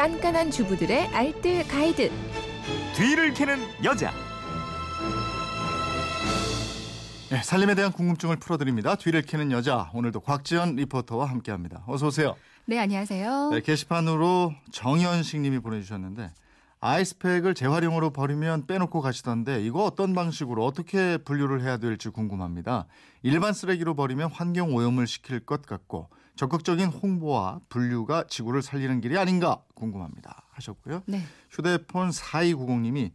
깐깐한 주부들의 알뜰 가이드. 뒤를 캐는 여자. 네, 살림에 대한 궁금증을 풀어드립니다. 뒤를 캐는 여자 오늘도 곽지연 리포터와 함께합니다. 어서 오세요. 네, 안녕하세요. 네, 게시판으로 정현식님이 보내주셨는데 아이스팩을 재활용으로 버리면 빼놓고 가시던데 이거 어떤 방식으로 어떻게 분류를 해야 될지 궁금합니다. 일반 쓰레기로 버리면 환경 오염을 시킬 것 같고 적극적인 홍보와 분류가 지구를 살리는 길이 아닌가 궁금합니다. 하셨고요. 네. 휴대폰 4290님이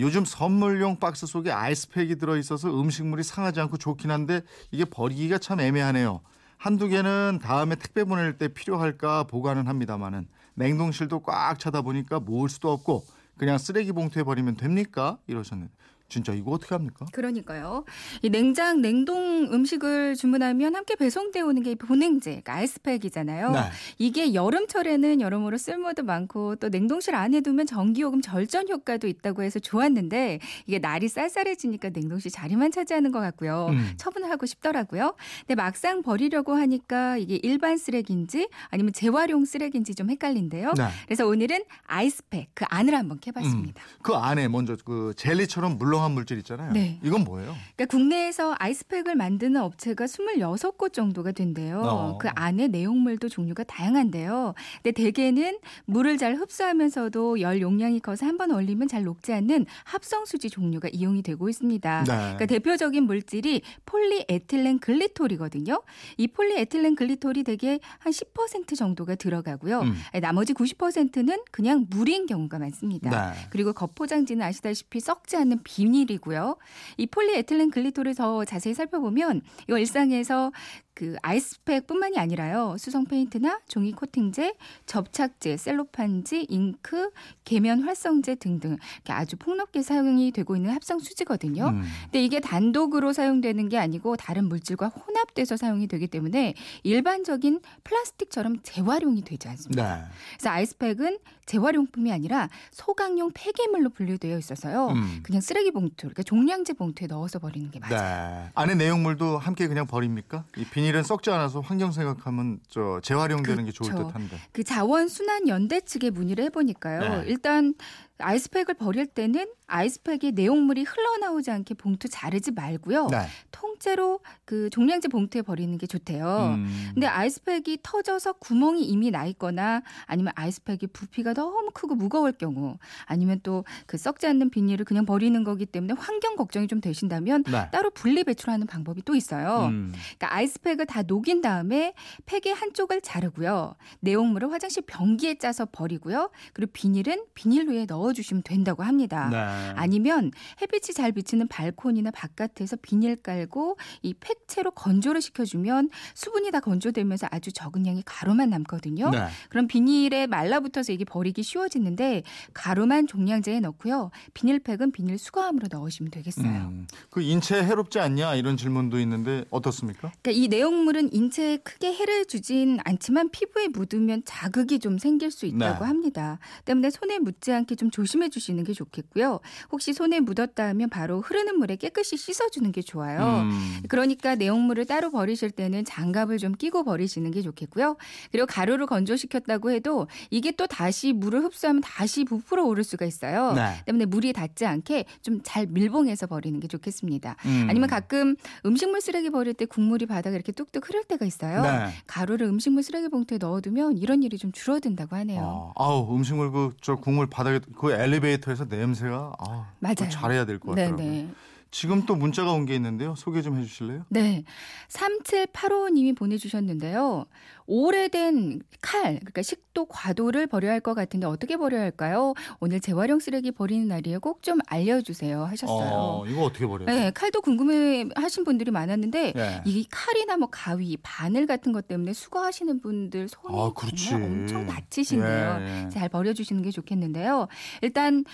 요즘 선물용 박스 속에 아이스팩이 들어있어서 음식물이 상하지 않고 좋긴 한데 이게 버리기가 참 애매하네요. 한두 개는 다음에 택배 보낼 때 필요할까 보관은 합니다만은 냉동실도 꽉 차다 보니까 모을 수도 없고 그냥 쓰레기 봉투에 버리면 됩니까? 이러셨는데 진짜 이거 어떻게 합니까? 그러니까요. 이 냉장 냉동 음식을 주문하면 함께 배송되어 오는 게 보냉제, 그러니까 아이스팩이잖아요. 네. 이게 여름철에는 여러모로 쓸모도 많고 또 냉동실 안에 두면 전기요금 절전 효과도 있다고 해서 좋았는데 이게 날이 쌀쌀해지니까 냉동실 자리만 차지하는 것 같고요. 음. 처분을 하고 싶더라고요. 근데 막상 버리려고 하니까 이게 일반 쓰레기인지 아니면 재활용 쓰레기인지 좀 헷갈린데요. 네. 그래서 오늘은 아이스팩 그 안을 한번 캐봤습니다. 그 안에 먼저 그 젤리처럼 물렁 한 물질 있잖아요. 네. 이건 뭐예요? 그러니까 국내에서 아이스팩을 만드는 업체가 26곳 정도가 된대요. 어. 그 안에 내용물도 종류가 다양한데요. 근데 대개는 물을 잘 흡수하면서도 열 용량이 커서 한 번 얼리면 잘 녹지 않는 합성 수지 종류가 이용이 되고 있습니다. 네. 그러니까 대표적인 물질이 폴리에틸렌 글리톨이거든요. 이 폴리에틸렌 글리톨이 대개 한 10% 정도가 들어가고요. 음. 나머지 90%는 그냥 물인 경우가 많습니다. 네. 그리고 겉포장지는 아시다시피 썩지 않는 비닐이고요. 이 폴리에틸렌 글리콜을 더 자세히 살펴보면 이거 일상에서 그 아이스팩뿐만이 아니라요. 수성 페인트나 종이 코팅제, 접착제, 셀로판지, 잉크, 계면 활성제 등등 아주 폭넓게 사용이 되고 있는 합성 수지거든요. 음. 근데 이게 단독으로 사용되는 게 아니고 다른 물질과 혼합돼서 사용이 되기 때문에 일반적인 플라스틱처럼 재활용이 되지 않습니다. 네. 그래서 아이스팩은 재활용품이 아니라 소각용 폐기물로 분류되어 있어서요. 음. 그냥 쓰레기 봉투, 그러니까 종량제 봉투에 넣어서 버리는 게 맞아요. 네. 안에 내용물도 함께 그냥 버립니까? 이 비닐은 썩지 않아서 환경 생각하면 저 재활용되는 게 좋을. 듯한데. 그 자원 순환 연대 측에 문의를 해보니까요. 네. 일단 아이스팩을 버릴 때는 아이스팩에 내용물이 흘러나오지 않게 봉투 자르지 말고요. 네. 통째로 그 종량제 봉투에 버리는 게 좋대요. 음. 근데 아이스팩이 터져서 구멍이 이미 나 있거나 아니면 아이스팩이 부피가 너무 크고 무거울 경우 아니면 또 그 썩지 않는 비닐을 그냥 버리는 거기 때문에 환경 걱정이 좀 되신다면 네. 따로 분리 배출하는 방법이 또 있어요. 음. 그러니까 아이스팩을 다 녹인 다음에 팩의 한쪽을 자르고요. 내용물을 화장실 변기에 짜서 버리고요. 그리고 비닐은 비닐로에 넣어 주시면 된다고 합니다. 네. 아니면 햇빛이 잘 비치는 발코니나 바깥에서 비닐 깔고 이 팩채로 건조를 시켜주면 수분이 다 건조되면서 아주 적은 양의 가루만 남거든요. 네. 그럼 비닐에 말라붙어서 이게 버리기 쉬워지는데 가루만 종량제에 넣고요. 비닐팩은 비닐 수거함으로 넣으시면 되겠어요. 음. 그 인체에 해롭지 않냐 이런 질문도 있는데 어떻습니까? 그러니까 이 내용물은 인체에 크게 해를 주진 않지만 피부에 묻으면 자극이 좀 생길 수 있다고 네. 합니다. 때문에 손에 묻지 않게 좀 조심해 주시는 게 좋겠고요. 혹시 손에 묻었다 하면 바로 흐르는 물에 깨끗이 씻어주는 게 좋아요. 음. 그러니까 내용물을 따로 버리실 때는 장갑을 좀 끼고 버리시는 게 좋겠고요. 그리고 가루를 건조시켰다고 해도 이게 또 다시 물을 흡수하면 다시 부풀어 오를 수가 있어요. 네. 때문에 물이 닿지 않게 좀 잘 밀봉해서 버리는 게 좋겠습니다. 음. 아니면 가끔 음식물 쓰레기 버릴 때 국물이 바닥에 이렇게 뚝뚝 흐를 때가 있어요. 네. 가루를 음식물 쓰레기 봉투에 넣어두면 이런 일이 좀 줄어든다고 하네요. 아, 아우 음식물 그 저 국물 바닥에 그 엘리베이터에서 냄새가 아, 맞아요. 잘해야 될 것 같더라고요. 네네. 지금 또 문자가 온 게 있는데요. 소개 좀 해주실래요? 네. 3785님이 보내주셨는데요. 오래된 칼, 그러니까 식도 과도를 버려야 할 것 같은데 어떻게 버려야 할까요? 오늘 재활용 쓰레기 버리는 날이에요. 꼭 좀 알려주세요. 하셨어요. 어, 이거 어떻게 버려요? 네, 칼도 궁금해 하신 분들이 많았는데 네. 이 칼이나 뭐 가위, 바늘 같은 것 때문에 수거하시는 분들 손이 아. 정말 엄청 다치신데요. 예, 예. 잘 버려주시는 게 좋겠는데요. 일단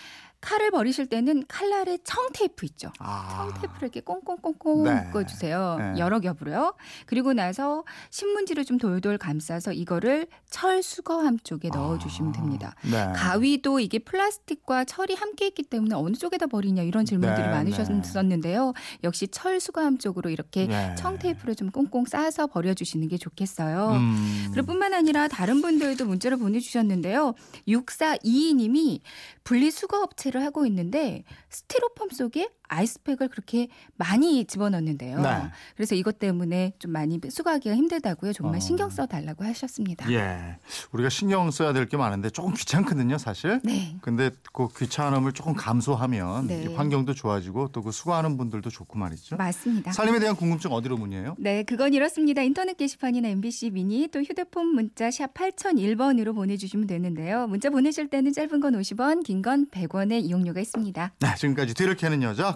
칼을 버리실 때는 칼날에 청 테이프 있죠. 아. 청 테이프를 이렇게 꽁꽁꽁꽁 네. 묶어주세요. 네. 여러 겹으로요. 그리고 나서 신문지를 좀 돌돌 감싸서 이거를 철 수거함 쪽에 넣어주시면 됩니다. 네. 가위도 이게 플라스틱과 철이 함께 있기 때문에 어느 쪽에다 버리냐 이런 질문들이 네, 많으셨었는데요. 역시 철 수거함 쪽으로 이렇게 네. 청 테이프를 좀 꽁꽁 싸서 버려주시는 게 좋겠어요. 음. 그럴 뿐만 아니라 다른 분들도 문자를 보내주셨는데요. 6422님이 분리수거업체 를 하고 있는데 스티로폼 속에 아이스팩을 그렇게 많이 집어넣는데요. 네. 그래서 이것 때문에 좀 많이 수거하기가 힘들다고요. 정말 어. 신경 써 달라고 하셨습니다. 예. 우리가 신경 써야 될 게 많은데 조금 귀찮거든요, 사실. 네. 근데 그 귀찮음을 조금 감소하면 네. 이 환경도 좋아지고 또 그 수고하는 분들도 좋고 말이죠. 맞습니다. 살림에 대한 궁금증 어디로 문의해요? 네, 그건 이렇습니다. 인터넷 게시판이나 MBC 미니 또 휴대폰 문자 샵 8001번으로 보내 주시면 되는데요. 문자 보내실 때는 짧은 건 50원, 긴 건 100원의 이용료가 있습니다. 네, 지금까지 뒤를 캐는 여자